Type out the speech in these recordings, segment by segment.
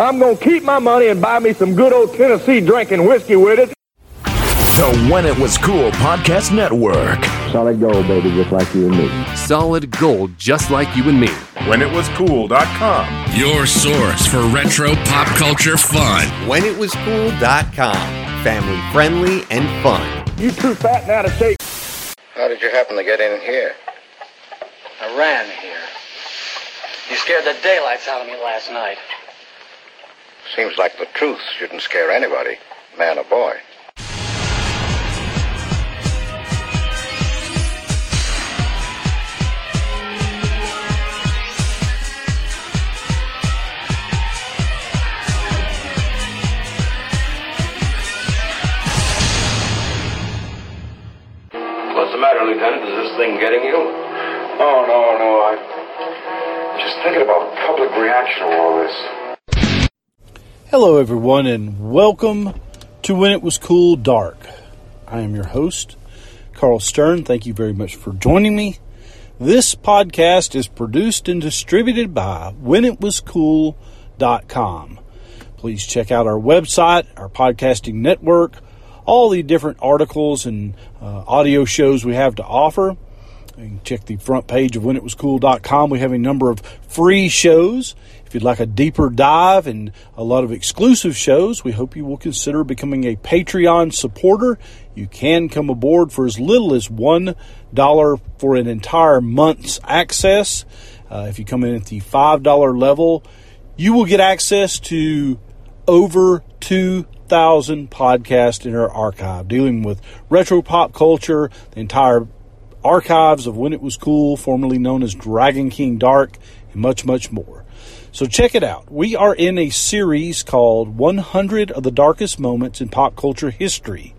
I'm going to keep my money and buy me some good old Tennessee drinking whiskey with it. The When It Was Cool Podcast Network. Solid gold, baby, just like you and me. Solid gold, just like you and me. WhenItWasCool.com. Your source for retro pop culture fun. WhenItWasCool.com. Family friendly and fun. You too fat and out of shape. How did you happen to get in here? I ran here. You scared the daylights out of me last night. Seems like the truth shouldn't scare anybody, man or boy. What's the matter, Lieutenant? Is this thing getting you? Oh, no, no. I'm just thinking about public reaction to all this. Hello, everyone, and welcome to When It Was Cool Dark. I am your host, Carl Stern. Thank you very much for joining me. This podcast is produced and distributed by WhenItWasCool.com. Please check out our website, our podcasting network, all the different articles and uh, audio shows we have to offer. You can check the front page of whenitwascool.com. We have a number of free shows. If you'd like a deeper dive and a lot of exclusive shows, we hope you will consider becoming a Patreon supporter. You can come aboard for as little as $1 for an entire month's access. Uh, if you come in at the $5 level, you will get access to over 2,000 podcasts in our archive dealing with retro pop culture, the entire archives of when it was cool, formerly known as Dragon King Dark, and much, much more. So check it out. We are in a series called 100 of the Darkest Moments in Pop Culture History.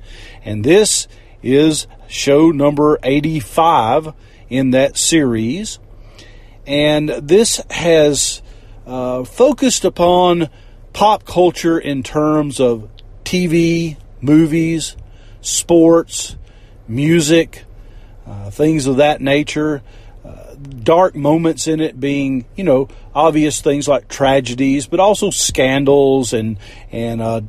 And this is show number 85 in that series. And this has uh, focused upon pop culture in terms of TV, movies, sports, music, uh, things of that nature. Uh, dark moments in it being, you know, obvious things like tragedies, but also scandals and and uh,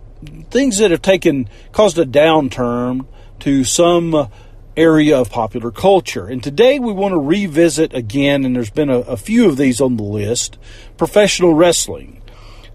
things that have taken caused a downturn to some area of popular culture. And today we want to revisit again, and there's been a, a few of these on the list, professional wrestling.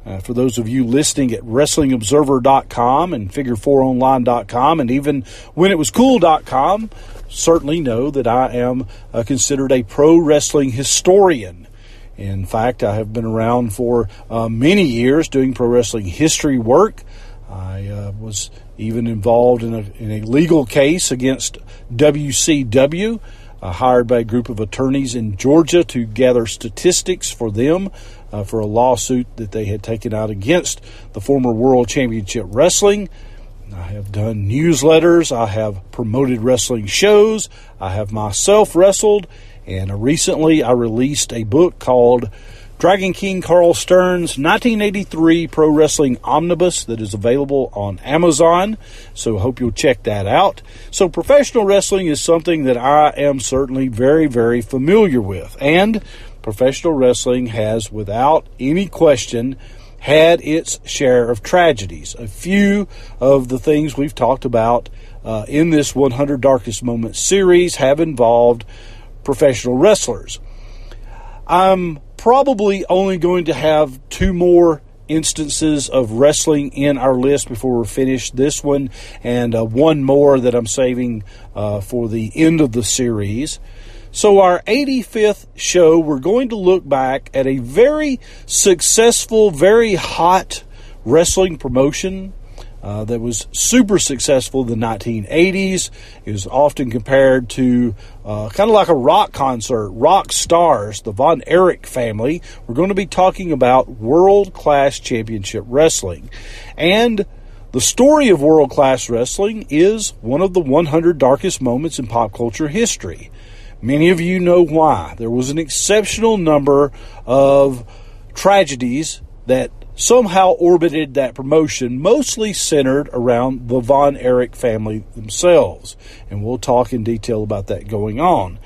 Uh, for those of you listening at WrestlingObserver.com and Figure4Online.com and even WhenItWasCool.com, certainly know that I am uh, considered a pro wrestling historian. In fact, I have been around for uh, many years doing pro wrestling history work. I uh, was even involved in a, in a legal case against WCW, uh, hired by a group of attorneys in Georgia to gather statistics for them uh, for a lawsuit that they had taken out against the former World Championship Wrestling. I have done newsletters. I have promoted wrestling shows. I have myself wrestled. And recently I released a book called Dragon King Carl Stern's 1983 Pro Wrestling Omnibus that is available on Amazon. So hope you'll check that out. So professional wrestling is something that I am certainly very, very familiar with. And professional wrestling has, without any question, had its share of tragedies. A few of the things we've talked about uh, in this 100 Darkest Moments series have involved professional wrestlers. I'm probably only going to have two more instances of wrestling in our list before we're finished this one, and uh, one more that I'm saving uh, for the end of the series. So, our 85th show, we're going to look back at a very successful, very hot wrestling promotion uh, that was super successful in the 1980s. It was often compared to uh, kind of like a rock concert, rock stars, the Von Erich family. We're going to be talking about world class championship wrestling. And the story of world class wrestling is one of the 100 darkest moments in pop culture history. Many of you know why. There was an exceptional number of tragedies that somehow orbited that promotion, mostly centered around the Von Erich family themselves. And we'll talk in detail about that going on.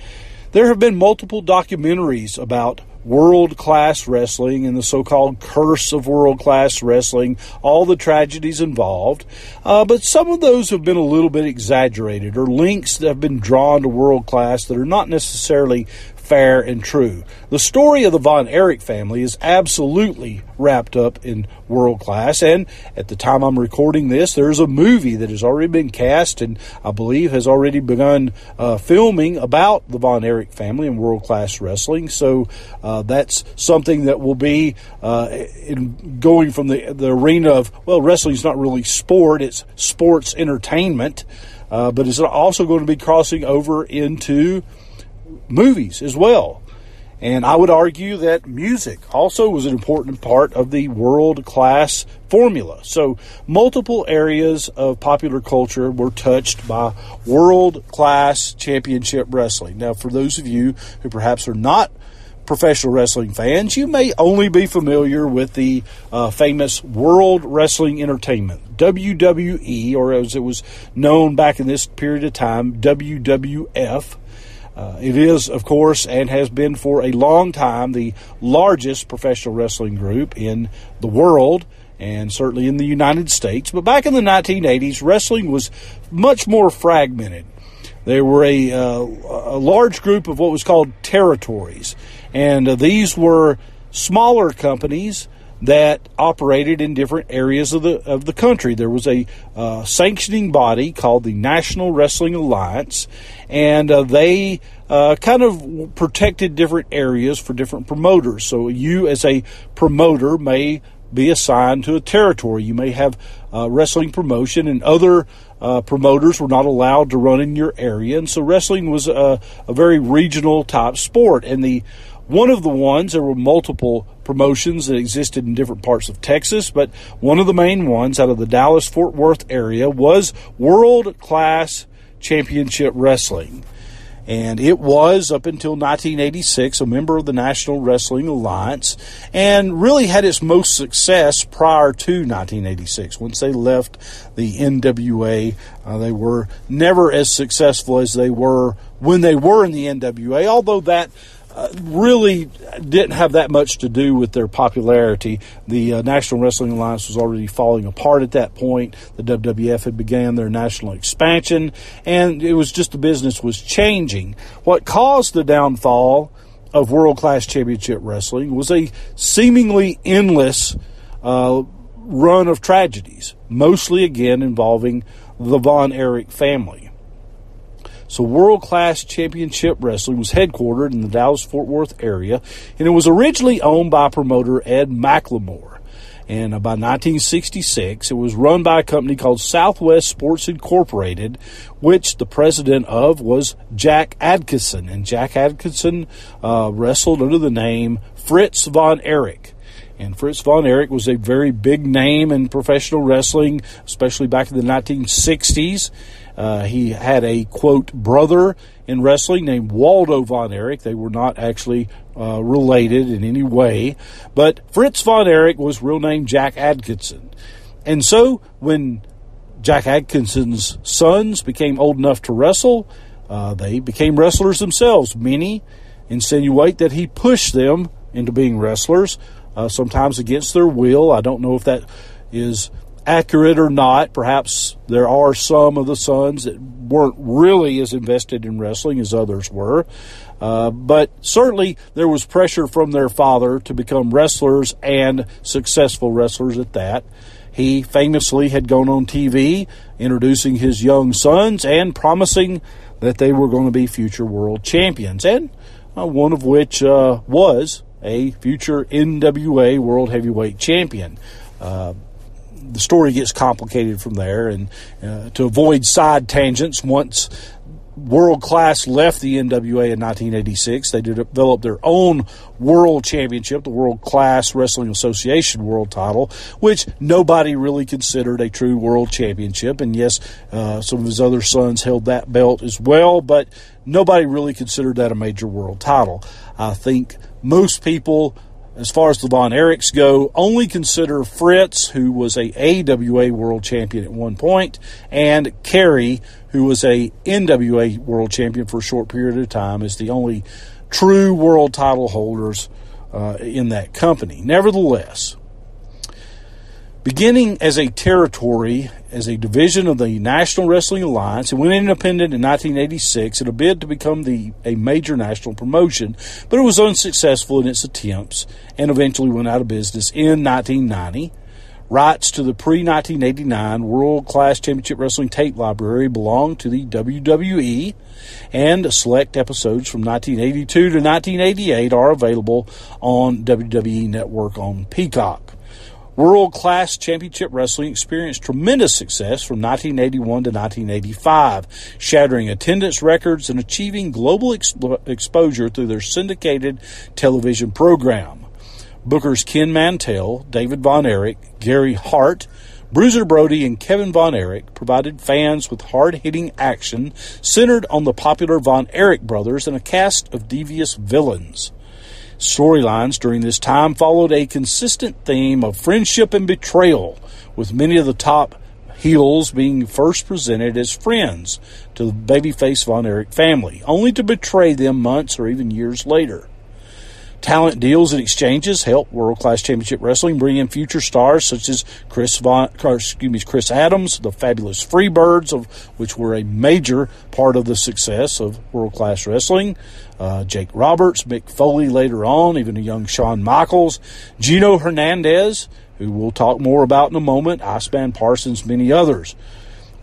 There have been multiple documentaries about world class wrestling and the so called curse of world class wrestling, all the tragedies involved. Uh, but some of those have been a little bit exaggerated or links that have been drawn to world class that are not necessarily fair and true. The story of the Von Erich family is absolutely wrapped up in world class, and at the time I'm recording this, there's a movie that has already been cast and I believe has already begun uh, filming about the Von Erich family and world class wrestling. So uh, that's something that will be uh, in going from the the arena of well, wrestling is not really sport; it's sports entertainment. Uh, but it's also going to be crossing over into movies as well. And I would argue that music also was an important part of the world class formula. So, multiple areas of popular culture were touched by world class championship wrestling. Now, for those of you who perhaps are not professional wrestling fans, you may only be familiar with the uh, famous World Wrestling Entertainment, WWE, or as it was known back in this period of time, WWF. Uh, it is, of course, and has been for a long time the largest professional wrestling group in the world and certainly in the United States. But back in the 1980s, wrestling was much more fragmented. There were a, uh, a large group of what was called territories, and uh, these were smaller companies that operated in different areas of the of the country. There was a uh, sanctioning body called the National Wrestling Alliance, and uh, they uh, kind of protected different areas for different promoters. So you, as a promoter, may be assigned to a territory. You may have uh, wrestling promotion, and other uh, promoters were not allowed to run in your area. And so wrestling was a, a very regional type sport, and the one of the ones, there were multiple promotions that existed in different parts of Texas, but one of the main ones out of the Dallas Fort Worth area was World Class Championship Wrestling. And it was, up until 1986, a member of the National Wrestling Alliance and really had its most success prior to 1986. Once they left the NWA, uh, they were never as successful as they were when they were in the NWA, although that uh, really didn't have that much to do with their popularity. The uh, National Wrestling Alliance was already falling apart at that point. The WWF had began their national expansion, and it was just the business was changing. What caused the downfall of world class championship wrestling was a seemingly endless uh, run of tragedies, mostly again involving the Von Erich family. So, World Class Championship Wrestling was headquartered in the Dallas Fort Worth area, and it was originally owned by promoter Ed McLemore. And by 1966, it was run by a company called Southwest Sports Incorporated, which the president of was Jack Adkisson. And Jack Adkisson uh, wrestled under the name Fritz von Erich. And Fritz von Erich was a very big name in professional wrestling, especially back in the 1960s. Uh, he had a quote brother in wrestling named Waldo von Erich. They were not actually uh, related in any way, but Fritz von Erich was real name Jack Adkisson. And so when Jack Adkisson's sons became old enough to wrestle, uh, they became wrestlers themselves. Many insinuate that he pushed them into being wrestlers, uh, sometimes against their will. I don't know if that is accurate or not. Perhaps there are some of the sons that weren't really as invested in wrestling as others were. Uh, but certainly there was pressure from their father to become wrestlers and successful wrestlers at that. He famously had gone on TV introducing his young sons and promising that they were going to be future world champions, and uh, one of which uh, was a future NWA World Heavyweight Champion. The story gets complicated from there. And uh, to avoid side tangents, once World Class left the NWA in 1986, they developed their own world championship, the World Class Wrestling Association world title, which nobody really considered a true world championship. And yes, uh, some of his other sons held that belt as well, but nobody really considered that a major world title. I think most people as far as the Von Erichs go, only consider Fritz, who was a AWA world champion at one point, and Kerry, who was a NWA world champion for a short period of time, as the only true world title holders uh, in that company. Nevertheless, beginning as a territory, as a division of the National Wrestling Alliance, it went independent in 1986 in a bid to become the a major national promotion, but it was unsuccessful in its attempts and eventually went out of business in 1990. Rights to the pre 1989 World Class Championship Wrestling tape library belong to the WWE, and select episodes from 1982 to 1988 are available on WWE Network on Peacock. World Class Championship Wrestling experienced tremendous success from 1981 to 1985, shattering attendance records and achieving global ex- exposure through their syndicated television program. Booker's Ken Mantell, David Von Erich, Gary Hart, Bruiser Brody, and Kevin Von Erich provided fans with hard hitting action centered on the popular Von Erich brothers and a cast of devious villains. Storylines during this time followed a consistent theme of friendship and betrayal, with many of the top heels being first presented as friends to the babyface Von Erich family, only to betray them months or even years later. Talent deals and exchanges help World Class Championship Wrestling bring in future stars such as Chris Von, excuse me, Chris Adams, the fabulous Freebirds, of which were a major part of the success of World Class Wrestling. Uh, Jake Roberts, Mick Foley later on, even a young Shawn Michaels, Gino Hernandez, who we'll talk more about in a moment, Iceman Parsons, many others.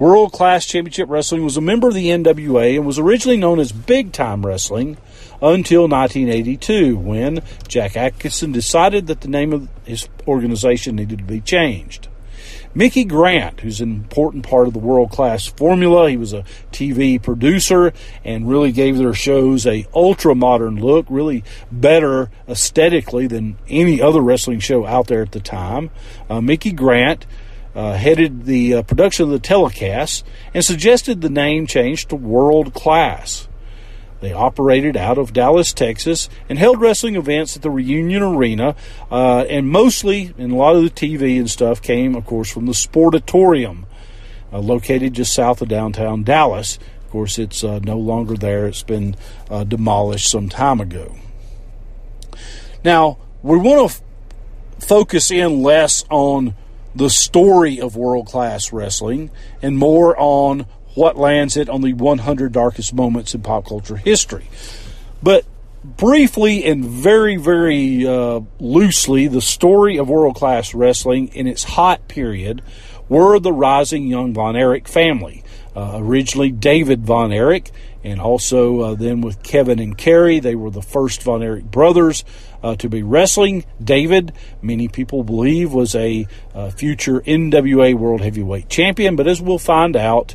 World Class Championship Wrestling was a member of the NWA and was originally known as Big Time Wrestling until 1982 when Jack Adkisson decided that the name of his organization needed to be changed. Mickey Grant, who's an important part of the world class formula, he was a TV producer and really gave their shows a ultra modern look, really better aesthetically than any other wrestling show out there at the time. Uh, Mickey Grant uh, headed the uh, production of the telecast and suggested the name change to World Class. They operated out of Dallas, Texas, and held wrestling events at the Reunion Arena. Uh, and mostly, and a lot of the TV and stuff came, of course, from the Sportatorium, uh, located just south of downtown Dallas. Of course, it's uh, no longer there, it's been uh, demolished some time ago. Now, we want to f- focus in less on the story of world class wrestling and more on what lands it on the 100 darkest moments in pop culture history. But briefly and very, very uh, loosely, the story of world class wrestling in its hot period were the rising young Von Erich family. Uh, originally, David Von Erich, and also uh, then with Kevin and Kerry, they were the first Von Erich brothers uh, to be wrestling. David, many people believe, was a uh, future NWA World Heavyweight Champion, but as we'll find out,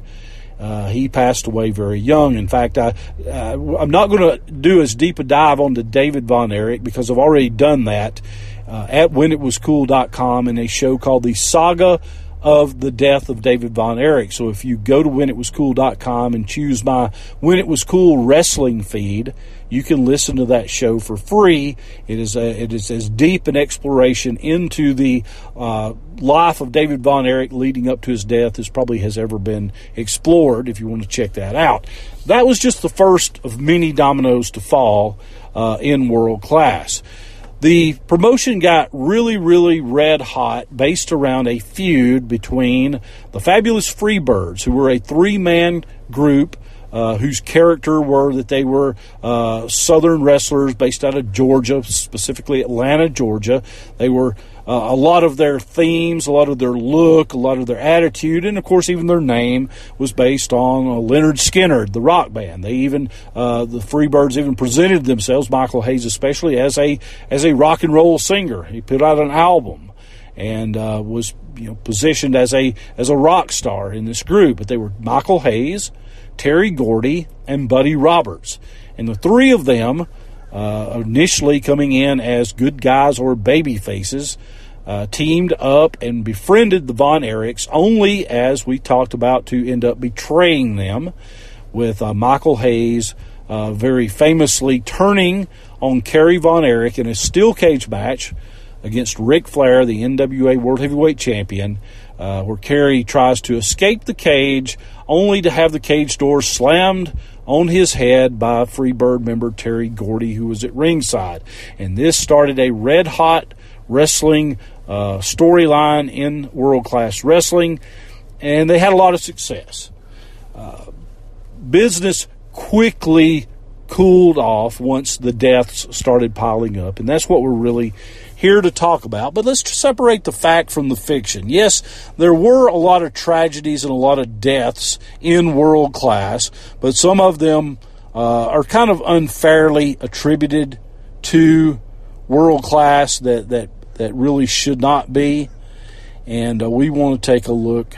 uh, he passed away very young. In fact, I, uh, I'm not going to do as deep a dive onto David Von Erich because I've already done that uh, at whenitwascool.com in a show called The Saga of the Death of David Von Erich. So if you go to whenitwascool.com and choose my When It Was Cool wrestling feed, you can listen to that show for free. It is a, it is as deep an exploration into the uh, life of David Von Erich leading up to his death as probably has ever been explored. If you want to check that out, that was just the first of many dominoes to fall uh, in world class. The promotion got really, really red hot based around a feud between the fabulous Freebirds, who were a three man group uh, whose character were that they were uh, Southern wrestlers based out of Georgia, specifically Atlanta, Georgia. They were uh, a lot of their themes, a lot of their look, a lot of their attitude, and of course, even their name was based on uh, Lynyrd Skynyrd, the rock band. They even uh, the Freebirds even presented themselves, Michael Hayes especially, as a as a rock and roll singer. He put out an album and uh, was you know positioned as a as a rock star in this group. But they were Michael Hayes, Terry Gordy, and Buddy Roberts. And the three of them, uh, initially coming in as good guys or baby faces, uh, teamed up and befriended the Von Erichs, only as we talked about to end up betraying them, with uh, Michael Hayes uh, very famously turning on Kerry Von Erich in a steel cage match against Ric Flair, the NWA World Heavyweight Champion uh, where Kerry tries to escape the cage only to have the cage door slammed on his head by Freebird member Terry Gordy, who was at ringside. And this started a red hot wrestling uh, storyline in world class wrestling, and they had a lot of success. Uh, business quickly cooled off once the deaths started piling up, and that's what we're really here to talk about. But let's separate the fact from the fiction. Yes, there were a lot of tragedies and a lot of deaths in world class, but some of them uh, are kind of unfairly attributed to world class that that that really should not be, and uh, we want to take a look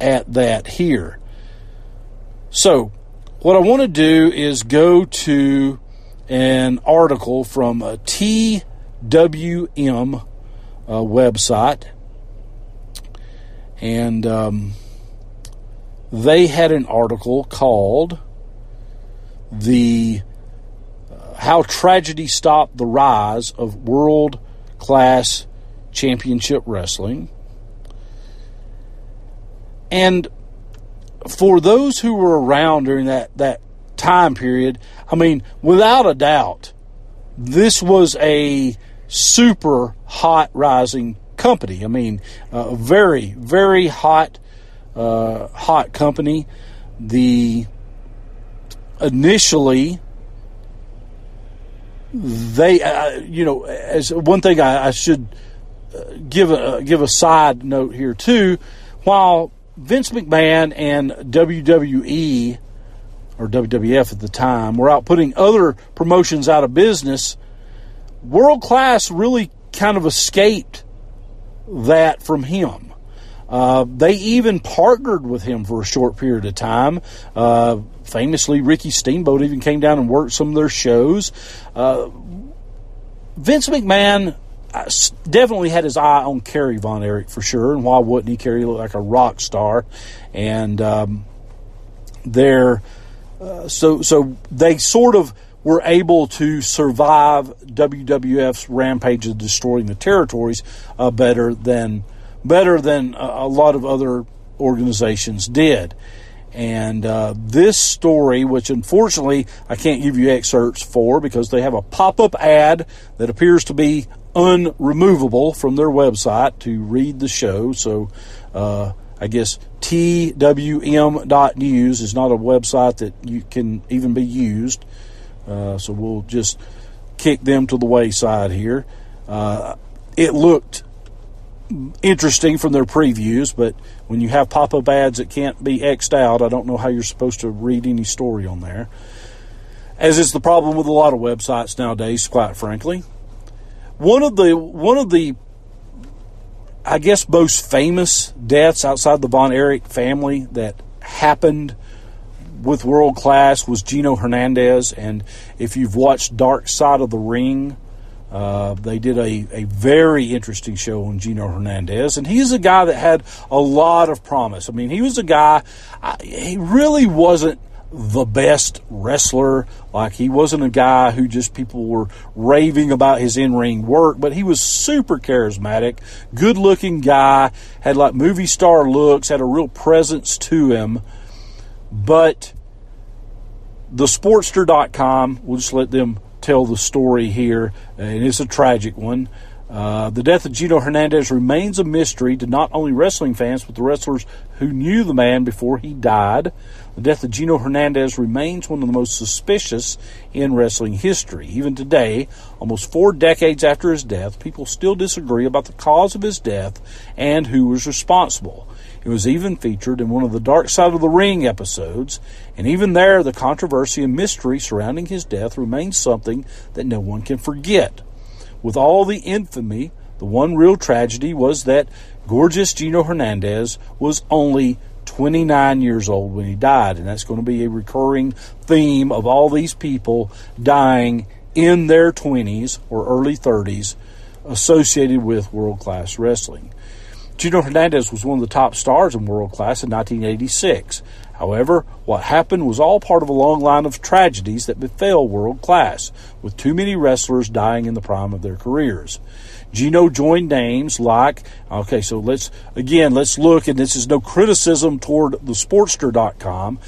at that here. So, what I want to do is go to an article from a TWM uh, website, and um, they had an article called "The uh, How Tragedy Stopped the Rise of World Class Championship Wrestling," and for those who were around during that, that time period, I mean, without a doubt, this was a super hot rising company. I mean, a very, very hot, uh, hot company. The initially they, uh, you know, as one thing I, I should uh, give a give a side note here too. While Vince McMahon and WWE or WWF at the time were out putting other promotions out of business. World Class really kind of escaped that from him. Uh, they even partnered with him for a short period of time. Uh, famously, Ricky Steamboat even came down and worked some of their shows. Uh, Vince McMahon definitely had his eye on Kerry Von Erich for sure. And why wouldn't he? Kerry looked like a rock star, and um, they're uh, so so they sort of were able to survive WWF's rampage of destroying the territories uh, better than better than a, a, lot of other organizations did. And uh, this story, which unfortunately I can't give you excerpts for because they have a pop up ad that appears to be unremovable from their website to read the show. So uh, I guess twm.news is not a website that you can even be used. Uh, so we'll just kick them to the wayside here. Uh, it looked interesting from their previews, but when you have pop up ads that can't be X'd out, I don't know how you're supposed to read any story on there. As is the problem with a lot of websites nowadays, quite frankly. One of the one of the I guess most famous deaths outside the Von Erich family that happened with world class was Gino Hernandez, and if you've watched Dark Side of the Ring, uh, they did a, a very interesting show on Gino Hernandez, and he's a guy that had a lot of promise. I mean, he was a guy, I, he really wasn't the best wrestler. Like he wasn't a guy who just people were raving about his in ring work, but he was super charismatic, good looking guy, had like movie star looks, had a real presence to him. But the Sportster.com, we'll just let them tell the story here, and it's a tragic one. Uh, the death of Gino Hernandez remains a mystery to not only wrestling fans, but the wrestlers who knew the man before he died. The death of Gino Hernandez remains one of the most suspicious in wrestling history. Even today, almost four decades after his death, people still disagree about the cause of his death and who was responsible. It was even featured in one of the Dark Side of the Ring episodes, and even there, the controversy and mystery surrounding his death remains something that no one can forget. With all the infamy, the one real tragedy was that gorgeous Gino Hernandez was only 29 years old when he died. And that's going to be a recurring theme of all these people dying in their 20s or early 30s associated with world class wrestling. Gino Hernandez was one of the top stars in world class in 1986. However, what happened was all part of a long line of tragedies that befell world class, with too many wrestlers dying in the prime of their careers. Gino joined names like, okay, so let's, again, let's look, and this is no criticism toward the Sportster.com.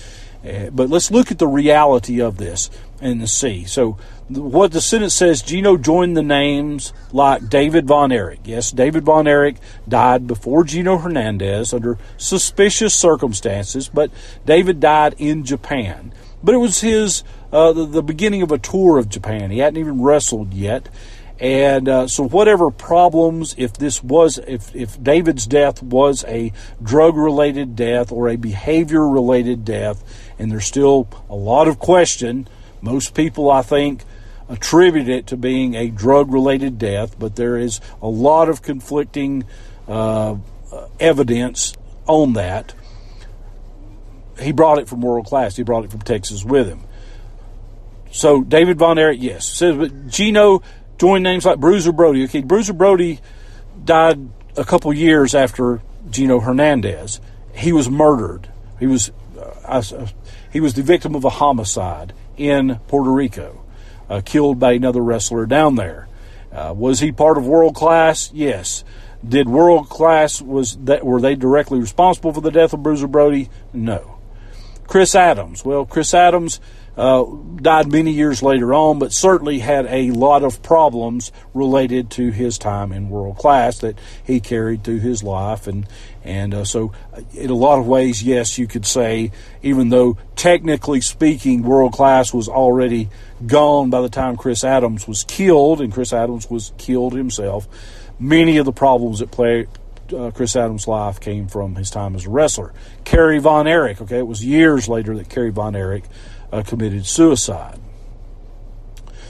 Uh, but let's look at the reality of this and see. So, what the sentence says Gino joined the names like David Von Erich. Yes, David Von Erich died before Gino Hernandez under suspicious circumstances, but David died in Japan. But it was his uh, the, the, beginning of a tour of Japan. He hadn't even wrestled yet. And uh, so, whatever problems, if this was, if, if David's death was a drug related death or a behavior related death, and there's still a lot of question, most people, I think, attribute it to being a drug related death, but there is a lot of conflicting uh, evidence on that. He brought it from world class, he brought it from Texas with him. So, David Von Erich, yes. Says, but Gino joined names like Bruiser Brody. Okay, Bruiser Brody died a couple years after Gino Hernandez. He was murdered. He was uh, uh, he was the victim of a homicide in Puerto Rico, uh, killed by another wrestler down there. Uh, was he part of world class? Yes. Did world class was that were they directly responsible for the death of Bruiser Brody? No. Chris Adams. Well, Chris Adams uh, died many years later on, but certainly had a lot of problems related to his time in world class that he carried through his life. And, and uh, so, uh, in a lot of ways, yes, you could say, even though technically speaking, world class was already gone by the time Chris Adams was killed, and Chris Adams was killed himself, many of the problems that play, uh, Chris Adams' life came from his time as a wrestler. Kerry Von Erich, okay, it was years later that Kerry Von Erich uh, committed suicide.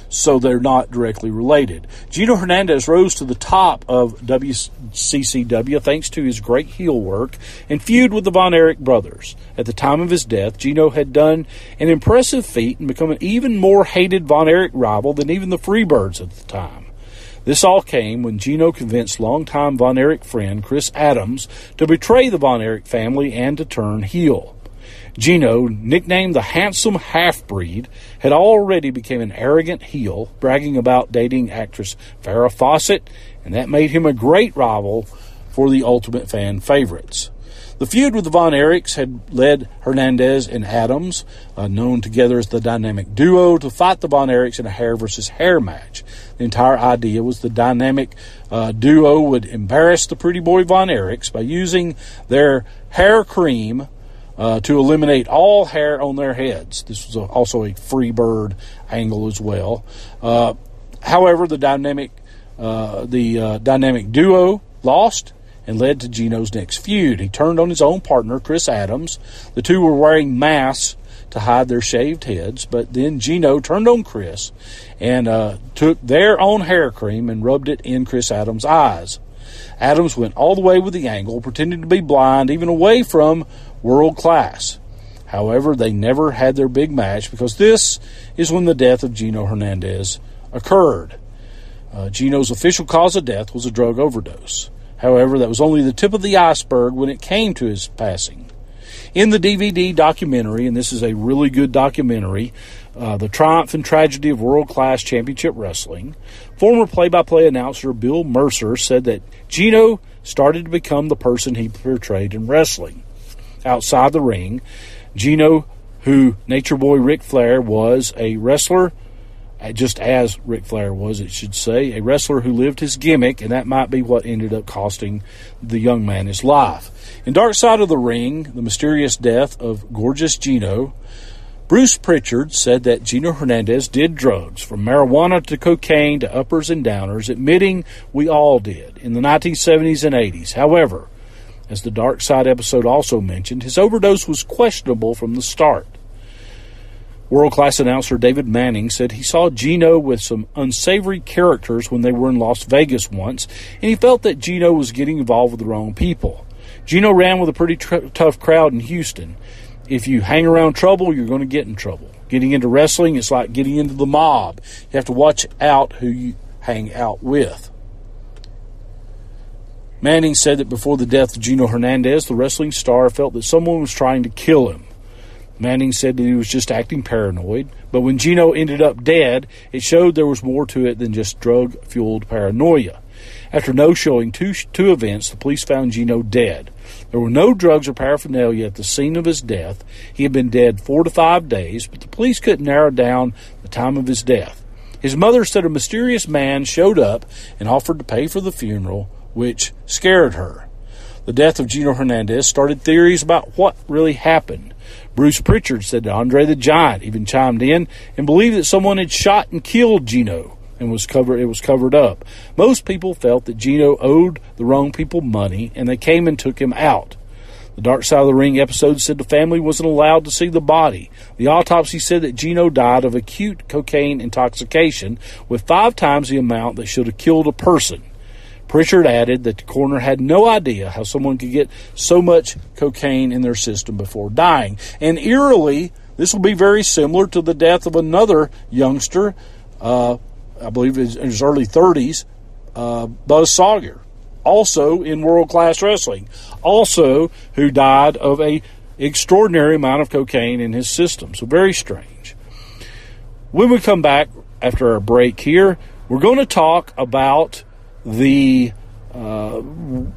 So they're not directly related. Gino Hernandez rose to the top of WCCW thanks to his great heel work and feud with the Von Erich brothers. At the time of his death, Gino had done an impressive feat and become an even more hated Von Erich rival than even the Freebirds at the time. This all came when Gino convinced longtime Von Erich friend Chris Adams to betray the Von Erich family and to turn heel. Gino, nicknamed the handsome half breed, had already become an arrogant heel, bragging about dating actress Farrah Fawcett, and that made him a great rival for the Ultimate fan favorites. The feud with the Von Erichs had led Hernandez and Adams, uh, known together as the Dynamic Duo, to fight the Von Erichs in a hair versus hair match. The entire idea was the Dynamic uh, Duo would embarrass the Pretty Boy Von Erichs by using their hair cream uh, to eliminate all hair on their heads. This was a, also a free bird angle as well. Uh, however, the dynamic uh, the uh, dynamic duo lost and led to Gino's next feud. He turned on his own partner, Chris Adams. The two were wearing masks to hide their shaved heads, but then Gino turned on Chris and uh, took their own hair cream and rubbed it in Chris Adams' eyes. Adams went all the way with the angle, pretending to be blind, even away from world class. However, they never had their big match because this is when the death of Gino Hernandez occurred. Uh, Gino's official cause of death was a drug overdose. However, that was only the tip of the iceberg when it came to his passing. In the DVD documentary, and this is a really good documentary, uh, The Triumph and Tragedy of World Class Championship Wrestling, former play by play announcer Bill Mercer said that Gino started to become the person he portrayed in wrestling outside the ring. Gino, who Nature Boy Ric Flair was a wrestler, uh, just as Ric Flair was, it should say, a wrestler who lived his gimmick, and that might be what ended up costing the young man his life. In Dark Side of the Ring, the mysterious death of Gorgeous Gino, Bruce Prichard said that Gino Hernandez did drugs, from marijuana to cocaine to uppers and downers, admitting we all did in the 1970s and 80s. However, as the Dark Side episode also mentioned, his overdose was questionable from the start. World class announcer David Manning said he saw Gino with some unsavory characters when they were in Las Vegas once, and he felt that Gino was getting involved with the wrong people. Gino ran with a pretty tr- tough crowd in Houston. If you hang around trouble, you're going to get in trouble. Getting into wrestling is like getting into the mob. You have to watch out who you hang out with. Manning said that before the death of Gino Hernandez, the wrestling star felt that someone was trying to kill him. Manning said that he was just acting paranoid, but when Gino ended up dead, it showed there was more to it than just drug fueled paranoia. After no showing two, two events, the police found Gino dead. There were no drugs or paraphernalia at the scene of his death. He had been dead four to five days, but the police couldn't narrow down the time of his death. His mother said a mysterious man showed up and offered to pay for the funeral, which scared her. The death of Gino Hernandez started theories about what really happened. Bruce Prichard said that Andre the Giant even chimed in and believed that someone had shot and killed Gino and was covered it was covered up. Most people felt that Gino owed the wrong people money and they came and took him out. The Dark Side of the Ring episode said the family wasn't allowed to see the body. The autopsy said that Gino died of acute cocaine intoxication with five times the amount that should have killed a person. Prichard added that the coroner had no idea how someone could get so much cocaine in their system before dying. And eerily, this will be very similar to the death of another youngster, uh, I believe in his early 30s, uh, Buzz Sawyer, also in world class wrestling, also who died of a extraordinary amount of cocaine in his system. So very strange. When we come back after our break here, we're going to talk about the uh,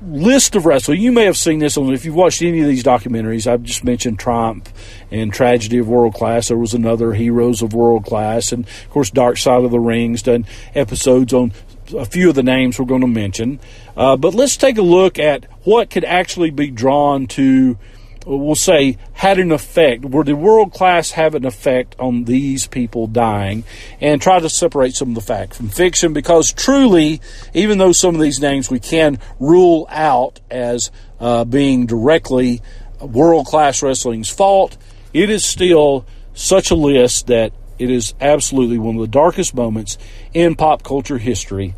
list of wrestlers. You may have seen this on if you've watched any of these documentaries. I've just mentioned Triumph and Tragedy of World Class. There was another Heroes of World Class, and of course Dark Side of the Rings done episodes on a few of the names we're going to mention. Uh, but let's take a look at what could actually be drawn to we'll say had an effect where the world class have an effect on these people dying and try to separate some of the fact from fiction because truly even though some of these names we can rule out as uh, being directly world class wrestling's fault it is still such a list that it is absolutely one of the darkest moments in pop culture history.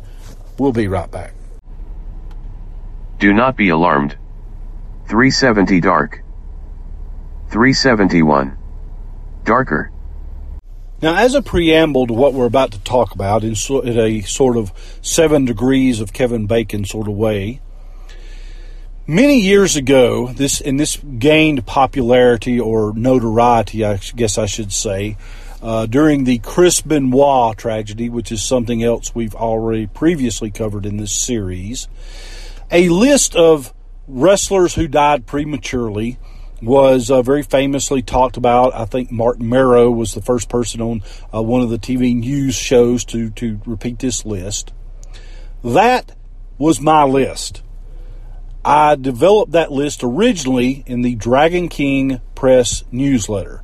We'll be right back. Do not be alarmed. 370 dark 371. Darker. Now, as a preamble to what we're about to talk about in, so, in a sort of seven degrees of Kevin Bacon sort of way, many years ago, this and this gained popularity or notoriety, I guess I should say, uh, during the Chris Benoit tragedy, which is something else we've already previously covered in this series. A list of wrestlers who died prematurely was uh, very famously talked about. I think Marc Mero was the first person on uh, one of the TV news shows to, to repeat this list. That was my list. I developed that list originally in the Dragon King Press newsletter.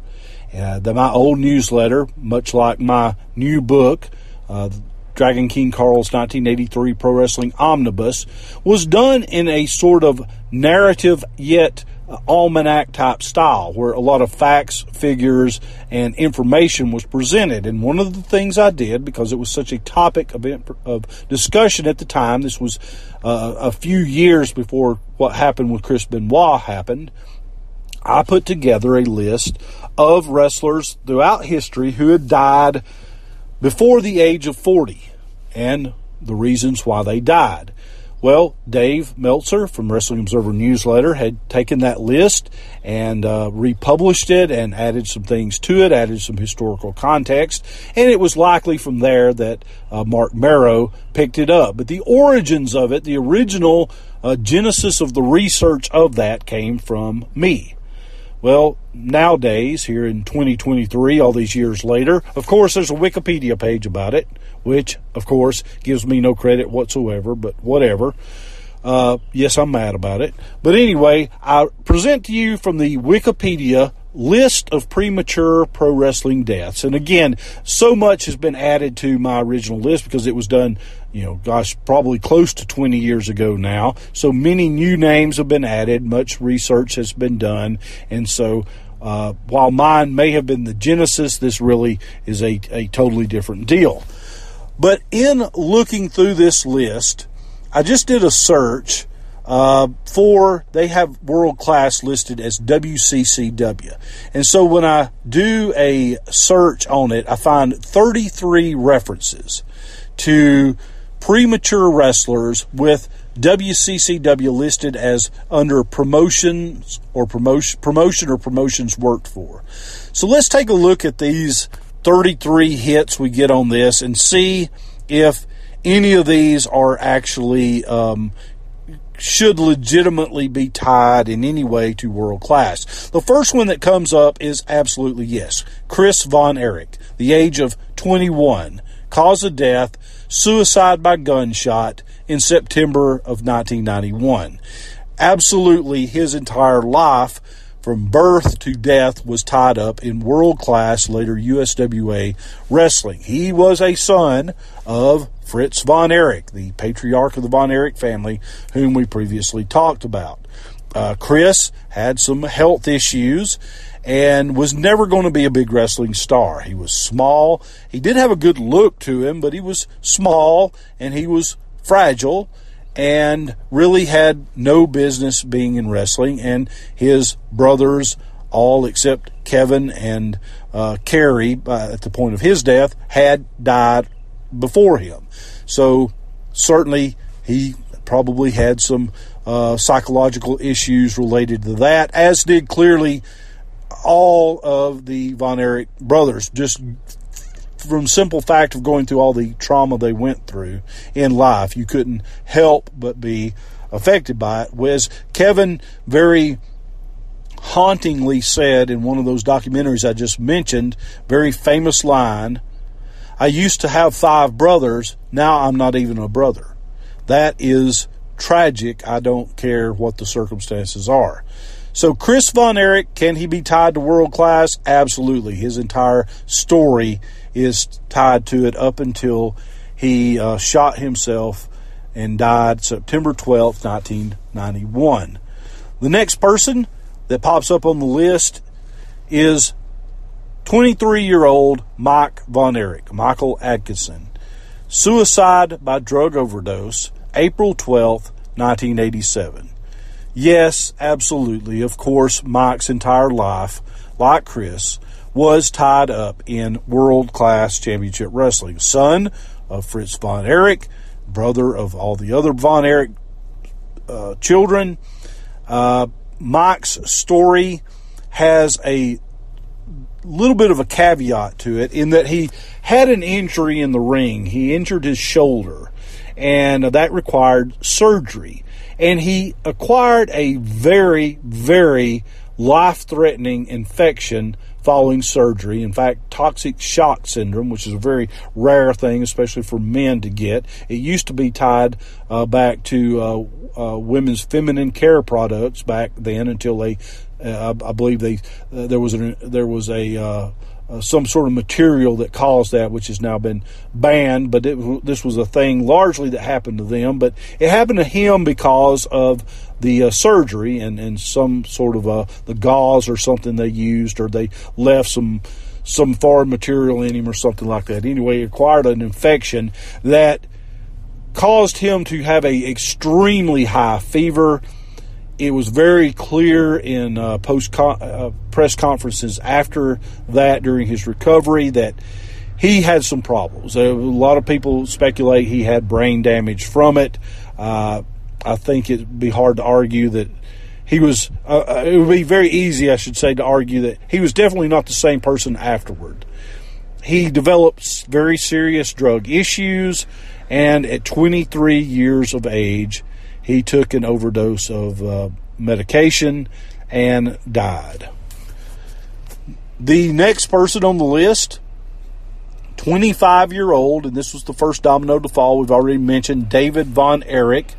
Uh, the, my old newsletter, much like my new book, uh, Dragon King Carl's 1983 Pro Wrestling Omnibus, was done in a sort of narrative yet almanac type style where a lot of facts, figures, and information was presented. And one of the things I did, because it was such a topic of, of discussion at the time, this was uh, a few years before what happened with Chris Benoit happened, I put together a list of wrestlers throughout history who had died before the age of 40 and the reasons why they died. Well, Dave Meltzer from Wrestling Observer Newsletter had taken that list and uh, republished it and added some things to it, added some historical context, and it was likely from there that uh, Marc Mero picked it up. But the origins of it, the original uh, genesis of the research of that came from me. Well, nowadays, here in 2023, all these years later, of course, there's a Wikipedia page about it which, of course, gives me no credit whatsoever, but whatever. Uh, yes, I'm mad about it. But anyway, I present to you from the Wikipedia list of premature pro wrestling deaths. And again, so much has been added to my original list because it was done, you know, gosh, probably close to 20 years ago now. So many new names have been added, much research has been done. And so, uh, while mine may have been the genesis, this really is a, a totally different deal. But in looking through this list, I just did a search uh, for, they have world class listed as WCCW. And so when I do a search on it, I find 33 references to premature wrestlers with WCCW listed as under promotions or promotion, promotion or promotions worked for. So let's take a look at these 33 hits we get on this and see if any of these are actually um, should legitimately be tied in any way to world class. The first one that comes up is absolutely yes. Chris Von Erich, the age of 21, cause of death, suicide by gunshot in September of 1991. Absolutely, his entire life from birth to death was tied up in world class, later USWA wrestling. He was a son of Fritz von Erich, the patriarch of the von Erich family, whom we previously talked about. Uh, Chris had some health issues and was never going to be a big wrestling star. He was small. He did have a good look to him, but he was small and he was fragile and really had no business being in wrestling. And his brothers, all except Kevin and uh, Kerry, uh, at the point of his death, had died before him. So certainly he probably had some uh, psychological issues related to that, as did clearly all of the Von Erich brothers, just from simple fact of going through all the trauma they went through in life. You couldn't help but be affected by it. Was Kevin very hauntingly said in one of those documentaries I just mentioned, very famous line, I used to have five brothers, now I'm not even a brother. That is tragic. I don't care what the circumstances are. So, Chris Von Erich, can he be tied to world class? Absolutely. His entire story is tied to it up until he uh, shot himself and died September 12, 1991. The next person that pops up on the list is 23 year old Mike Von Erich, Michael Adkisson. Suicide by drug overdose, April 12, 1987. Yes, absolutely. Of course, Mike's entire life, like Chris, was tied up in world class championship wrestling. Son of Fritz von Erich, brother of all the other von Erich uh, children. Uh, Mike's story has a little bit of a caveat to it in that he had an injury in the ring. He injured his shoulder, and that required surgery and he acquired a very, very life threatening infection following surgery. In fact, toxic shock syndrome, which is a very rare thing, especially for men to get. It used to be tied uh, back to uh, uh, women's feminine care products back then until they, uh, I believe they, uh, there was a, there was a, uh, some sort of material that caused that, which has now been banned. But it, this was a thing largely that happened to them. But it happened to him because of the uh, surgery and, and some sort of uh, the gauze or something they used, or they left some some foreign material in him or something like that. Anyway, he acquired an infection that caused him to have a extremely high fever it was very clear in uh, post uh, press conferences after that during his recovery that he had some problems. a lot of people speculate he had brain damage from it. Uh, I think it'd be hard to argue that he was. Uh, uh, it would be very easy, I should say, to argue that he was definitely not the same person afterward. He developed very serious drug issues, and at 23 years of age, he took an overdose of uh, medication and died. The next person on the list, 25 year old, and this was the first domino to fall, we've already mentioned David Von Erich,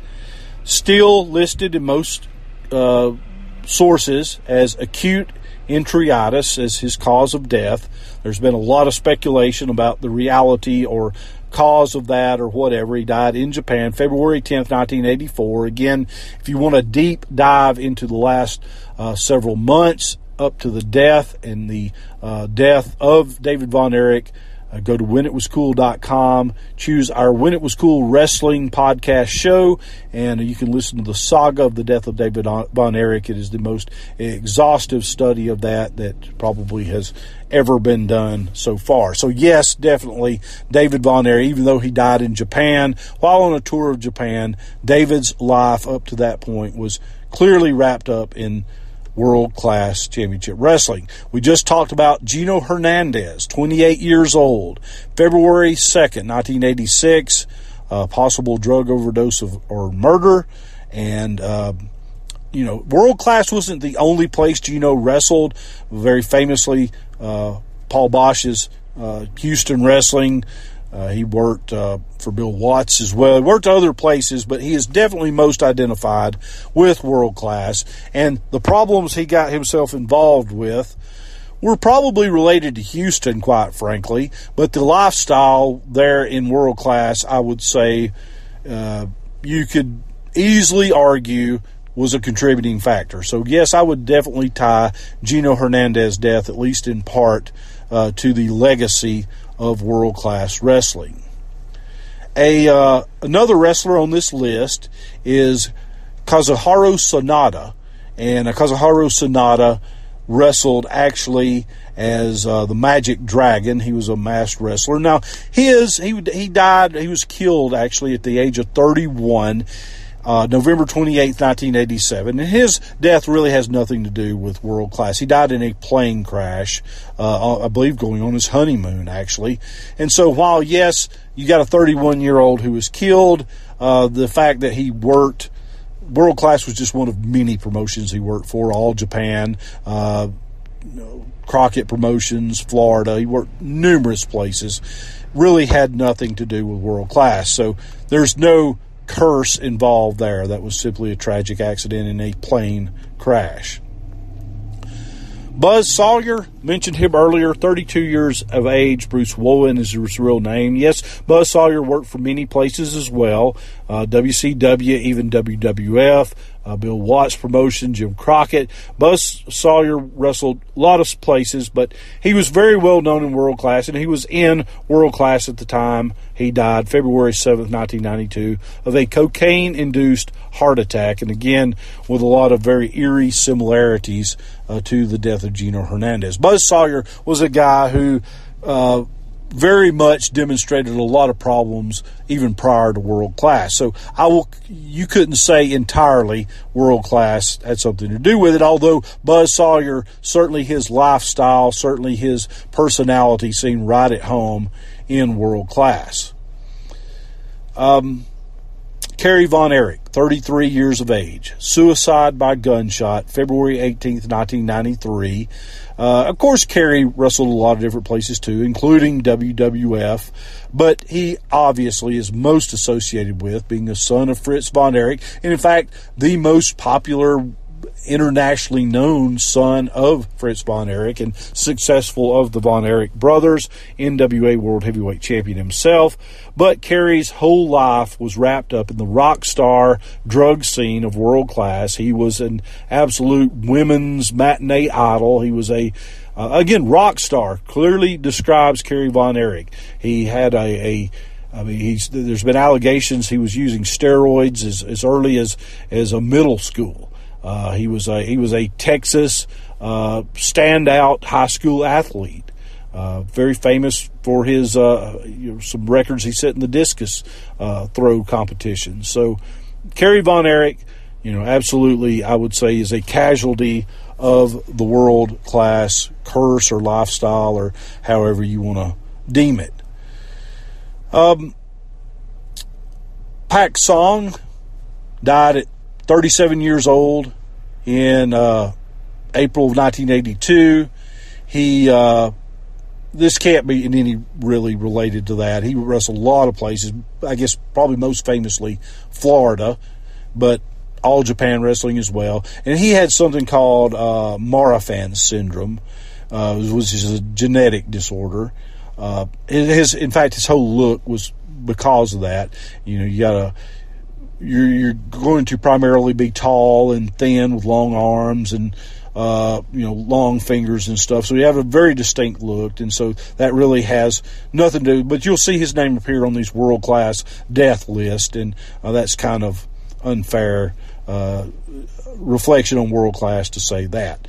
still listed in most uh, sources as acute enteritis as his cause of death. There's been a lot of speculation about the reality or cause of that or whatever. He died in Japan, February 10th, 1984. Again, if you want a deep dive into the last uh, several months up to the death and the uh, death of David Von Erich, uh, go to whenitwascool.com, choose our When It Was Cool Wrestling podcast show, and you can listen to the saga of the death of David Von Erich. It is the most exhaustive study of that that probably has ever been done so far. So, yes, definitely David Von Erich, even though he died in Japan while on a tour of Japan, David's life up to that point was clearly wrapped up in world class championship wrestling. We just talked about Gino Hernandez, 28 years old, February 2nd, 1986. uh, possible drug overdose of, or murder. And, uh, you know, world class wasn't the only place Gino wrestled. Very famously, uh, Paul Boesch's uh, Houston Wrestling. Uh, he worked uh, for Bill Watts as well. He worked other places, but he is definitely most identified with world class. And the problems he got himself involved with were probably related to Houston, quite frankly. But the lifestyle there in world class, I would say, uh, you could easily argue was a contributing factor. So, yes, I would definitely tie Gino Hernandez's death, at least in part, uh, to the legacy of world class wrestling. A uh, another wrestler on this list is Kazuharu Sanada, and uh, Kazuharu Sanada wrestled actually as uh, the Magic Dragon. He was a masked wrestler. Now his he he died. He was killed actually at the age of 31 uh, November 28, 1987. And his death really has nothing to do with world class. He died in a plane crash, uh, I believe going on his honeymoon, actually. And so while, yes, you got a 31 year old who was killed, uh, the fact that he worked, world class was just one of many promotions he worked for, all Japan, uh, Crockett Promotions, Florida. He worked numerous places. Really had nothing to do with world class. So there's no curse involved there. That was simply a tragic accident in a plane crash. Buzz Sawyer, mentioned him earlier, 32 years of age. Bruce Woolen is his real name. Yes, Buzz Sawyer worked for many places as well uh, WCW, even WWF uh, Bill Watts promotion, Jim Crockett. Buzz Sawyer wrestled a lot of places, but he was very well known in world class, and he was in world class at the time he died, February 7th, 1992, of a cocaine induced heart attack, and again, with a lot of very eerie similarities uh, to the death of Gino Hernandez. Buzz Sawyer was a guy who uh, very much demonstrated a lot of problems even prior to world class. So I will, you couldn't say entirely world class had something to do with it, although Buzz Sawyer, certainly his lifestyle, certainly his personality seemed right at home in world class. Um, Kerry Von Erich, 33 years of age, suicide by gunshot, February 18th, 1993. Uh, of course, Kerry wrestled a lot of different places too, including WWF, but he obviously is most associated with being a son of Fritz Von Erich, and in fact, the most popular internationally known son of Fritz Von Erich and successful of the Von Erich brothers, NWA World Heavyweight Champion himself. But Kerry's whole life was wrapped up in the rock star drug scene of world class. He was an absolute women's matinee idol. He was a uh, again rock star. Clearly describes Kerry Von Erich. He had a, a I mean, there's been allegations he was using steroids as, as early as, as a middle school. Uh, he was a he was a Texas uh, standout high school athlete. Uh, very famous for his uh, you know, some records he set in the discus uh, throw competition. So, Kerry Von Erich, you know, absolutely, I would say, is a casualty of the world class curse or lifestyle or however you want to deem it. Um, Pak Song died at 37 years old in uh, April of 1982. He uh, this can't be in any really related to that. He wrestled a lot of places. I guess probably most famously Florida, but all Japan wrestling as well. And he had something called uh, Marfan syndrome, uh, which is a genetic disorder. Uh, his, in fact, his whole look was because of that. You know, you got a you're, you're going to primarily be tall and thin with long arms and uh, you know, long fingers and stuff. So you have a very distinct look, and so that really has nothing to. Do. But you'll see his name appear on these world class death list, and uh, that's kind of unfair uh, reflection on world class to say that.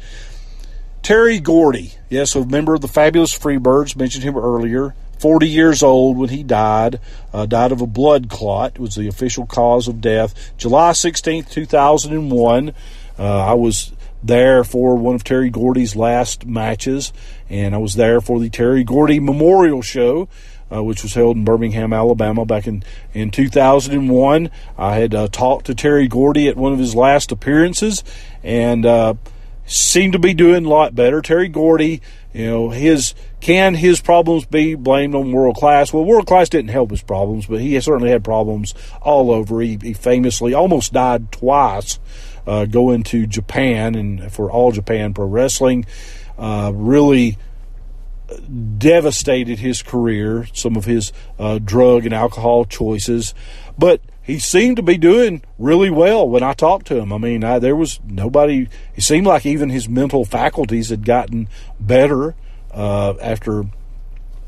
Terry Gordy, yes, a member of the Fabulous Freebirds, mentioned him earlier. 40 years old when he died, uh, died of a blood clot, was the official cause of death. July 16th, 2001. Uh, I was there for one of Terry Gordy's last matches, and I was there for the Terry Gordy Memorial Show. uh, which was held in Birmingham, Alabama, back in, in 2001. I had uh, talked to Terry Gordy at one of his last appearances and uh, seemed to be doing a lot better. Terry Gordy, you know, his can his problems be blamed on world class? Well, world class didn't help his problems, but he certainly had problems all over. He, he famously almost died twice uh, going to Japan and for All Japan Pro Wrestling. Uh, really devastated his career, some of his uh, drug and alcohol choices, but he seemed to be doing really well when I talked to him. I mean, I, there was nobody. It seemed like even his mental faculties had gotten better uh, after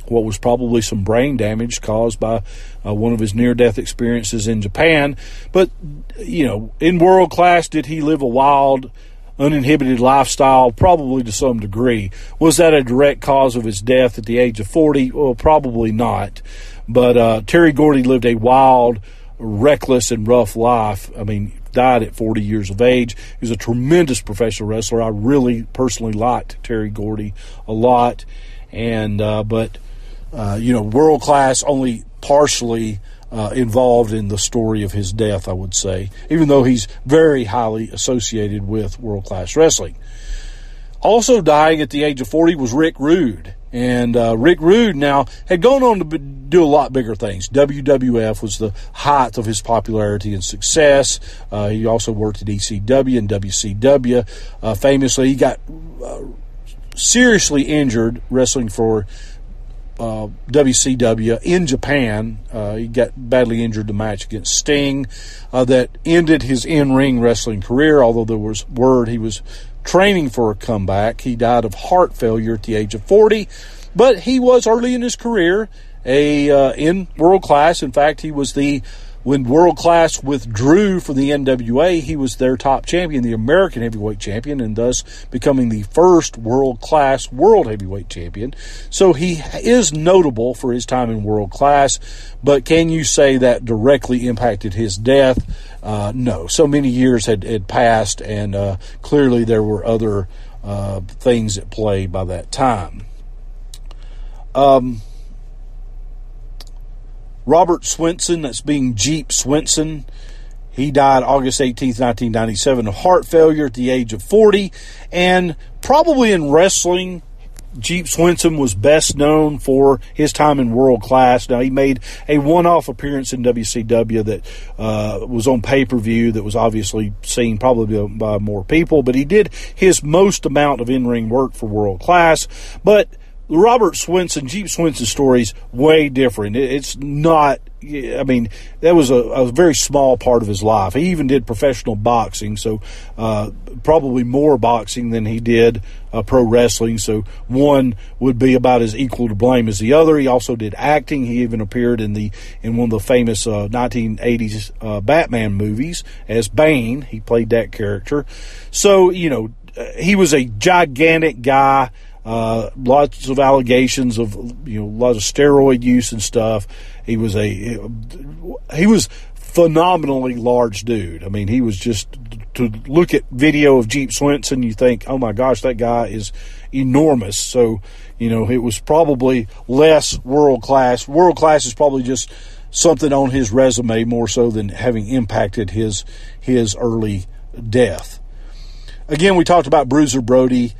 what was probably some brain damage caused by uh, one of his near death experiences in Japan. But, you know, in world class, did he live a wild, uninhibited lifestyle? Probably to some degree. Was that a direct cause of his death at the age of 40? Well, probably not. But uh, Terry Gordy lived a wild, reckless, and rough life. I mean, died at 40 years of age. He was a tremendous professional wrestler. I really personally liked Terry Gordy a lot. And, uh, but, uh, you know, world class only partially uh, involved in the story of his death, I would say, even though he's very highly associated with world class wrestling. Also dying at the age of 40 was Rick Rude. And uh, Rick Rude now had gone on to do a lot bigger things. WWF was the height of his popularity and success. Uh, he also worked at ECW and WCW. Uh, famously, he got uh, seriously injured wrestling for uh, WCW in Japan. Uh, he got badly injured the match against Sting uh, that ended his in ring wrestling career, although there was word he was training for a comeback. He died of heart failure at the age of 40, but he was early in his career a uh, in world class. In fact, he was the when World Class withdrew from the NWA, he was their top champion, the American Heavyweight Champion, and thus becoming the first World Class World Heavyweight Champion. So he is notable for his time in World Class, but can you say that directly impacted his death? Uh, no. So many years had, had passed, and uh, clearly there were other uh, things at play by that time. Um, Robert Swenson, that's being Jeep Swenson. He died August 18th, 1997 of heart failure at the age of 40. And probably in wrestling, Jeep Swenson was best known for his time in world class. Now, he made a one off appearance in WCW that uh, was on pay per view, that was obviously seen probably by more people, but he did his most amount of in ring work for world class. But Robert Swenson, Jeep Swenson story is way different. It's not, I mean, that was a, a, very small part of his life. He even did professional boxing, so uh, probably more boxing than he did uh, pro wrestling. So one would be about as equal to blame as the other. He also did acting. He even appeared in the in one of the famous uh, 1980s uh, Batman movies as Bane. He played that character. So you know, he was a gigantic guy. Uh, lots of allegations of you know lots of steroid use and stuff. He was a he was phenomenally large dude. I mean, he was just to look at video of Jeep Swenson, you think, oh my gosh, that guy is enormous. So you know, it was probably less world class. World class is probably just something on his resume more so than having impacted his his early death. Again, we talked about Bruiser Brody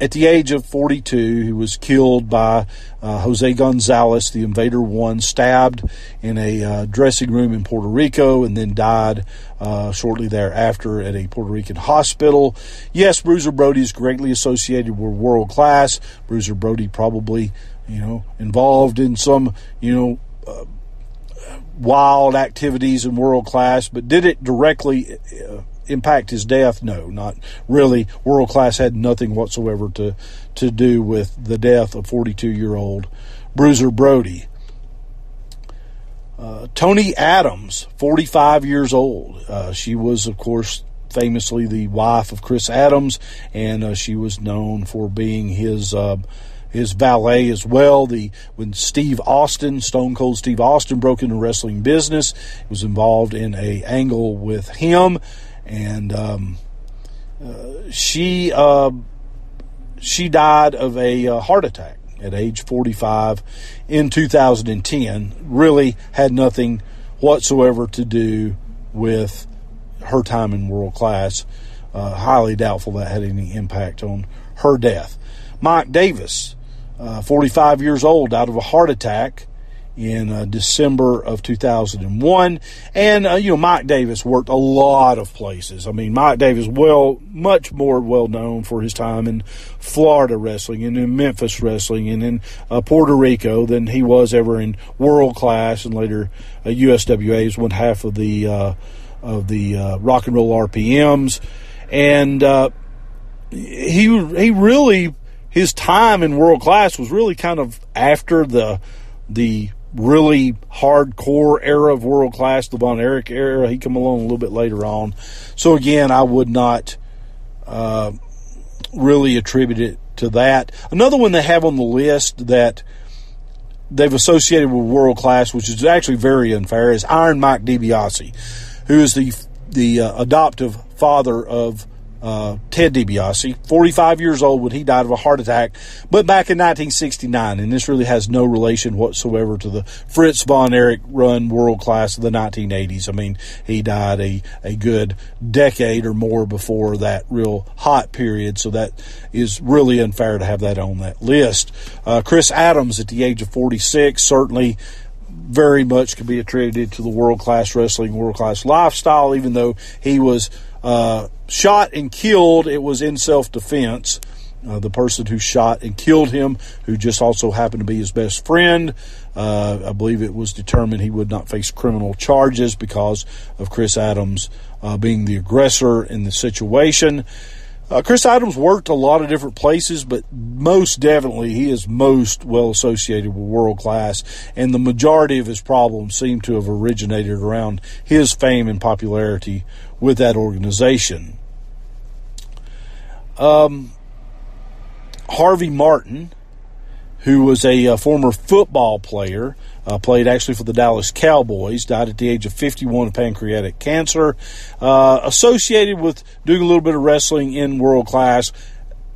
at the age of 42, he was killed by uh, Jose Gonzalez, the Invader One, stabbed in a uh, dressing room in Puerto Rico, and then died uh, shortly thereafter at a Puerto Rican hospital. Yes, Bruiser Brody is greatly associated with world class. Bruiser Brody probably, you know, involved in some, you know, uh, wild activities in world class, but did it directly uh, impact his death? No, not really. World class had nothing whatsoever to to do with the death of 42 year old Bruiser Brody. Uh, Toni Adams, 45 years old. Uh, she was, of course, famously the wife of Chris Adams, and uh, she was known for being his uh, his valet as well. The when Steve Austin, Stone Cold Steve Austin, broke into wrestling business, was involved in a angle with him and um, uh, she uh, she died of a uh, heart attack. at age 45 in 2010. Really had nothing whatsoever to do with her time in world class. Uh, highly doubtful that had any impact on her death. Mike Davis, uh, 45 years old, out of a heart attack in uh, December of 2001. And, uh, you know, Mike Davis worked a lot of places. I mean, Mike Davis, well, much more well known for his time in Florida wrestling and in Memphis wrestling and in uh, Puerto Rico than he was ever in world class and later USWA is one half of the, uh, of the uh, rock and roll RPMs. And, uh, he, he really, his time in world class was really kind of after the, the really hardcore era of world class, the Von Erich era. He come along a little bit later on. So again, I would not uh, really attribute it to that. Another one they have on the list that they've associated with world class, which is actually very unfair, is Iron Mike DiBiase, who is the the uh, adoptive father of uh, Ted DiBiase, 45 years old when he died of a heart attack, but back in 1969, and this really has no relation whatsoever to the Fritz von Erich run world class of the 1980s. I mean, he died a, a good decade or more before that real hot period, so that is really unfair to have that on that list. Uh, Chris Adams at the age of 46, certainly very much can be attributed to the world class wrestling, world class lifestyle, even though he was uh, shot and killed, it was in self defense. Uh, the person who shot and killed him, who just also happened to be his best friend, uh, I believe it was determined he would not face criminal charges because of Chris Adams uh, being the aggressor in the situation. Uh, Chris Adams worked a lot of different places, but most definitely he is most well associated with world class, and the majority of his problems seem to have originated around his fame and popularity with that organization. Um, Harvey Martin, who was a, a uh, former football player, uh, played actually for the Dallas Cowboys, died at the age of 51 of pancreatic cancer, uh, associated with doing a little bit of wrestling in world class.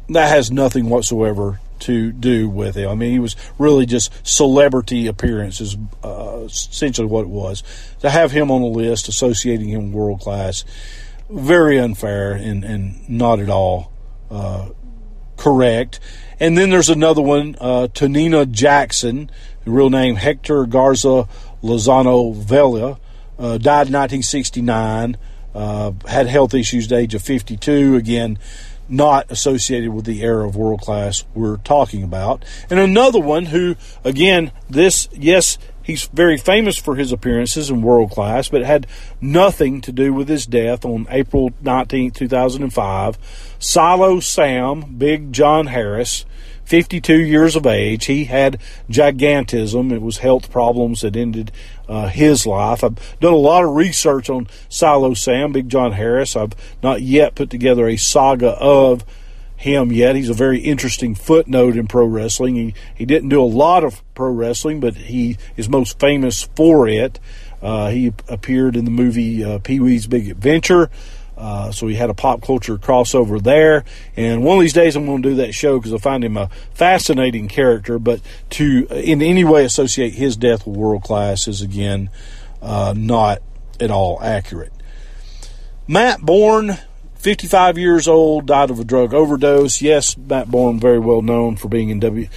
That has nothing whatsoever to do with it. I mean, he was really just celebrity appearances, uh, essentially what it was. To have him on the list, associating him world class, very unfair and, and not at all uh, correct. And then there's another one, uh, Tonino Jackson, real name Hector Garza Lozano Vela, uh, died in 1969, uh, had health issues at the age of 52. Again, not associated with the era of world class we're talking about. And another one who, again, this, yes, he's very famous for his appearances in world class, but it had nothing to do with his death on April 19, 2005. Silo Sam, Big John Harris, 52 years of age. He had gigantism. It was health problems that ended uh, his life. I've done a lot of research on Silo Sam, Big John Harris. I've not yet put together a saga of him yet. He's a very interesting footnote in pro wrestling. He he didn't do a lot of pro wrestling, but he is most famous for it. Uh, he appeared in the movie uh, Pee Wee's Big Adventure. Uh, so he had a pop culture crossover there. And one of these days I'm going to do that show because I find him a fascinating character. But to in any way associate his death with world class is again uh, not at all accurate. Matt Borne, 55 years old, died of a drug overdose. Yes, Matt Borne, very well known for being in W.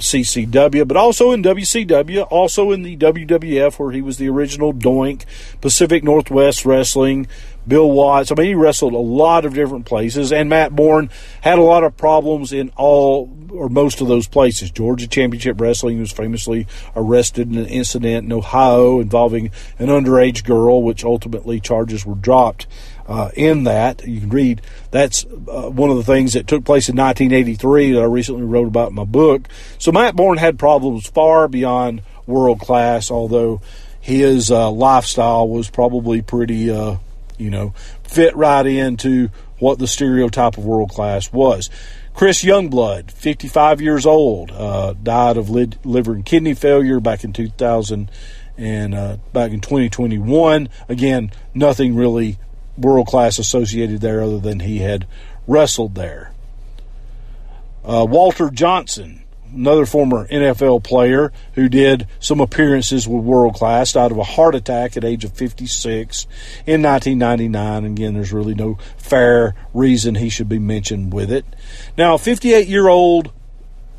CCW, but also in WCW, also in the WWF, where he was the original Doink, Pacific Northwest Wrestling, Bill Watts. I mean, he wrestled a lot of different places, and Matt Borne had a lot of problems in all or most of those places. Georgia Championship Wrestling was famously arrested in an incident in Ohio involving an underage girl, which ultimately charges were dropped. Uh, in that. You can read that's uh, one of the things that took place in 1983 that I recently wrote about in my book. So Matt Borne had problems far beyond world class, although his uh, lifestyle was probably pretty uh, you know, fit right into what the stereotype of world class was. Chris Youngblood, 55 years old, uh, died of liver and kidney failure back in 2000 and uh, back in 2021. Again, nothing really world class associated there other than he had wrestled there. Uh, Walter Johnson, another former NFL player who did some appearances with World Class, died of a heart attack at age of 56 in 1999. Again, there's really no fair reason he should be mentioned with it. Now, 58 year old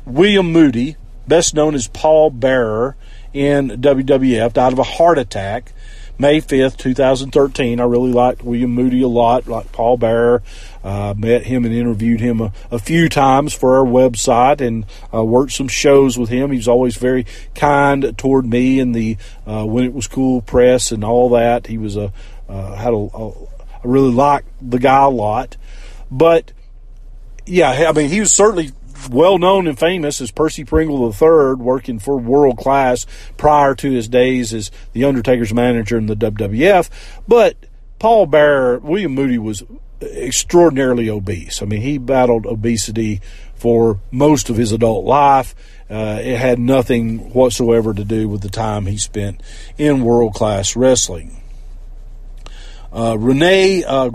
William Moody, best known as Paul Bearer in WWF, died of a heart attack May 5th, 2013. I really liked William Moody a lot, like Paul Bearer. Uh, met him and interviewed him a, a, few times for our website and uh, worked some shows with him. He was always very kind toward me and the uh, when it was cool press and all that. He was a uh, had a, a I really liked the guy a lot, but yeah, I mean he was certainly well known and famous as Percy Pringle III, working for World Class prior to his days as the Undertaker's manager in the WWF. But Paul Bearer, William Moody was extraordinarily obese. I mean, he battled obesity for most of his adult life. Uh, it had nothing whatsoever to do with the time he spent in world class wrestling. Uh, Rene uh,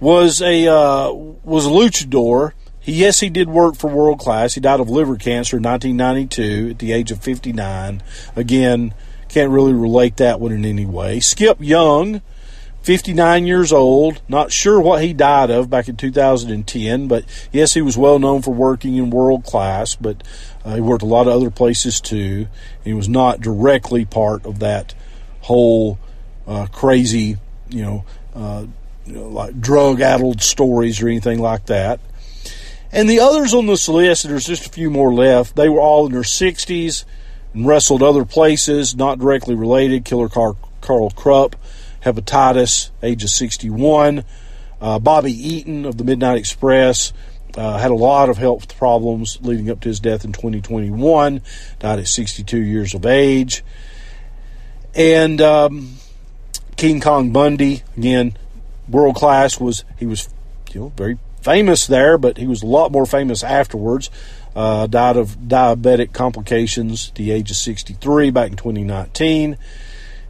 was a uh, was a luchador he, yes, he did work for World Class. He died of liver cancer in 1992 at the age of 59. Again, can't really relate that one in any way. Skip Young, 59 years old. Not sure what he died of back in 2010, but yes, he was well known for working in World Class, but uh, he worked a lot of other places too. He was not directly part of that whole uh, crazy, you know, uh, you know, like drug-addled stories or anything like that. And the others on this list, there's just a few more left, they were all in their 60s and wrestled other places, not directly related. Killer Karl Krupp, hepatitis, age of 61. Uh, Bobby Eaton of the Midnight Express uh, had a lot of health problems leading up to his death in 2021, died at 62 years of age. And um, King Kong Bundy, again, world class, was he was you know very famous there, but he was a lot more famous afterwards. Uh, died of diabetic complications at the age of 63 back in 2019.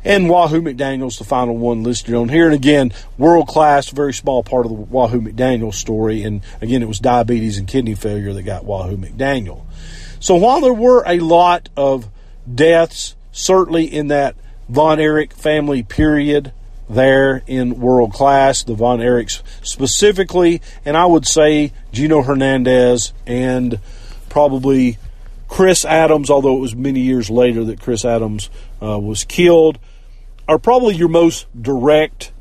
And Wahoo McDaniel's the final one listed on here. And again, world class, very small part of the Wahoo McDaniel story. And again, it was diabetes and kidney failure that got Wahoo McDaniel. So while there were a lot of deaths, certainly in that Von Erich family period, there in world class, the Von Erichs specifically, and I would say Gino Hernandez and probably Chris Adams, although it was many years later that Chris Adams uh, was killed, are probably your most direct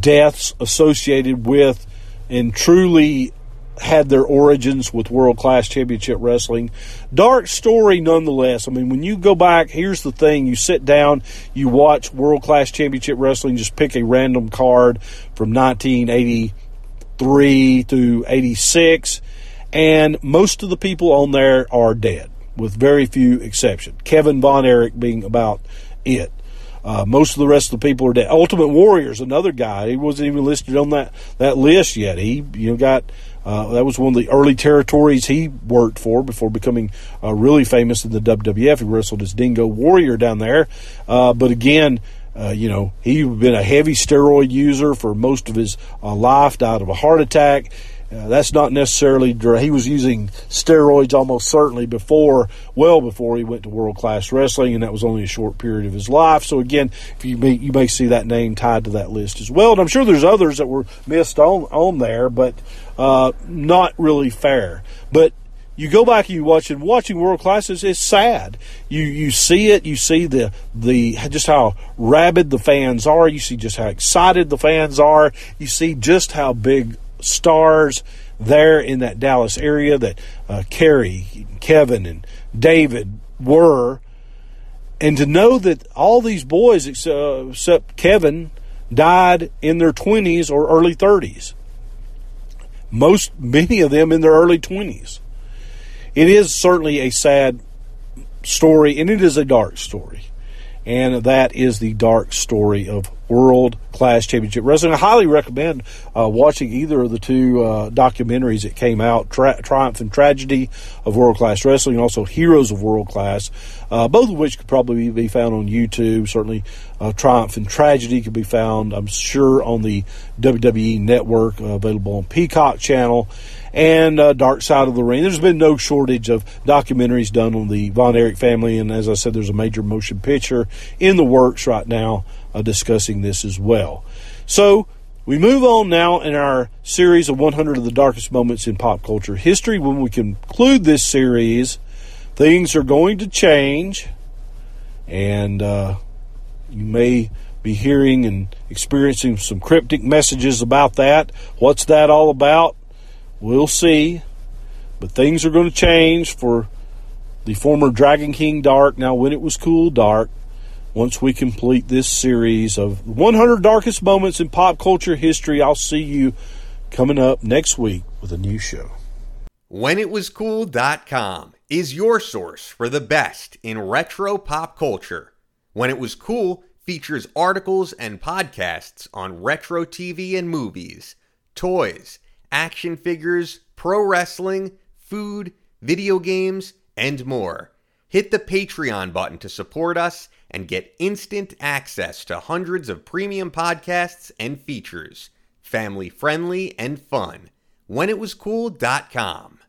deaths associated with and truly had their origins with World Class Championship Wrestling. Dark story nonetheless. I mean, when you go back, here's the thing you sit down, you watch World Class Championship Wrestling, just pick a random card from 1983 through 86, and most of the people on there are dead, with very few exceptions. Kevin Von Erich being about it. Uh, most of the rest of the people are dead. Ultimate Warrior's another guy. He wasn't even listed on that, that list yet. He you know got uh, that was one of the early territories he worked for before becoming uh, really famous in the WWF. He wrestled as Dingo Warrior down there. Uh, but again, uh, you know, he'd been a heavy steroid user for most of his uh, life, died of a heart attack. Uh, that's not necessarily he was using steroids almost certainly before, well before he went to world class wrestling, and that was only a short period of his life. So again, if you may, you may see that name tied to that list as well, and I'm sure there's others that were missed on on there, but uh, not really fair. But you go back and you watch and watching world classes it's sad. You you see it. You see the the just how rabid the fans are. You see just how excited the fans are. You see just how big stars there in that Dallas area that uh, Kerry, Kevin, and David were. And to know that all these boys, except Kevin, died in their 20s or early 30s. Most, many of them in their early 20s. It is certainly a sad story, and it is a dark story. And that is the dark story of World Class Championship Wrestling. I highly recommend uh, watching either of the two uh, documentaries that came out Tri- Triumph and Tragedy of World Class Wrestling, and also Heroes of World Class, uh, both of which could probably be found on YouTube. Certainly, uh, Triumph and Tragedy could be found, I'm sure, on the WWE Network, uh, available on Peacock Channel and uh, Dark Side of the Ring. There's been no shortage of documentaries done on the Von Erich family, and as I said, there's a major motion picture in the works right now uh, discussing this as well. So we move on now in our series of 100 of the darkest moments in pop culture history. When we conclude this series, things are going to change, and uh, you may be hearing and experiencing some cryptic messages about that. What's that all about? We'll see. But things are going to change for the former Dragon King Dark, now when it was cool Dark, once we complete this series of 100 darkest moments in pop culture history. I'll see you coming up next week with a new show. WhenItWasCool.com is your source for the best in retro pop culture. When It Was Cool features articles and podcasts on retro TV and movies, toys, action figures, pro wrestling, food, video games, and more. Hit the Patreon button to support us and get instant access to hundreds of premium podcasts and features. Family friendly and fun. WhenItWasCool.com.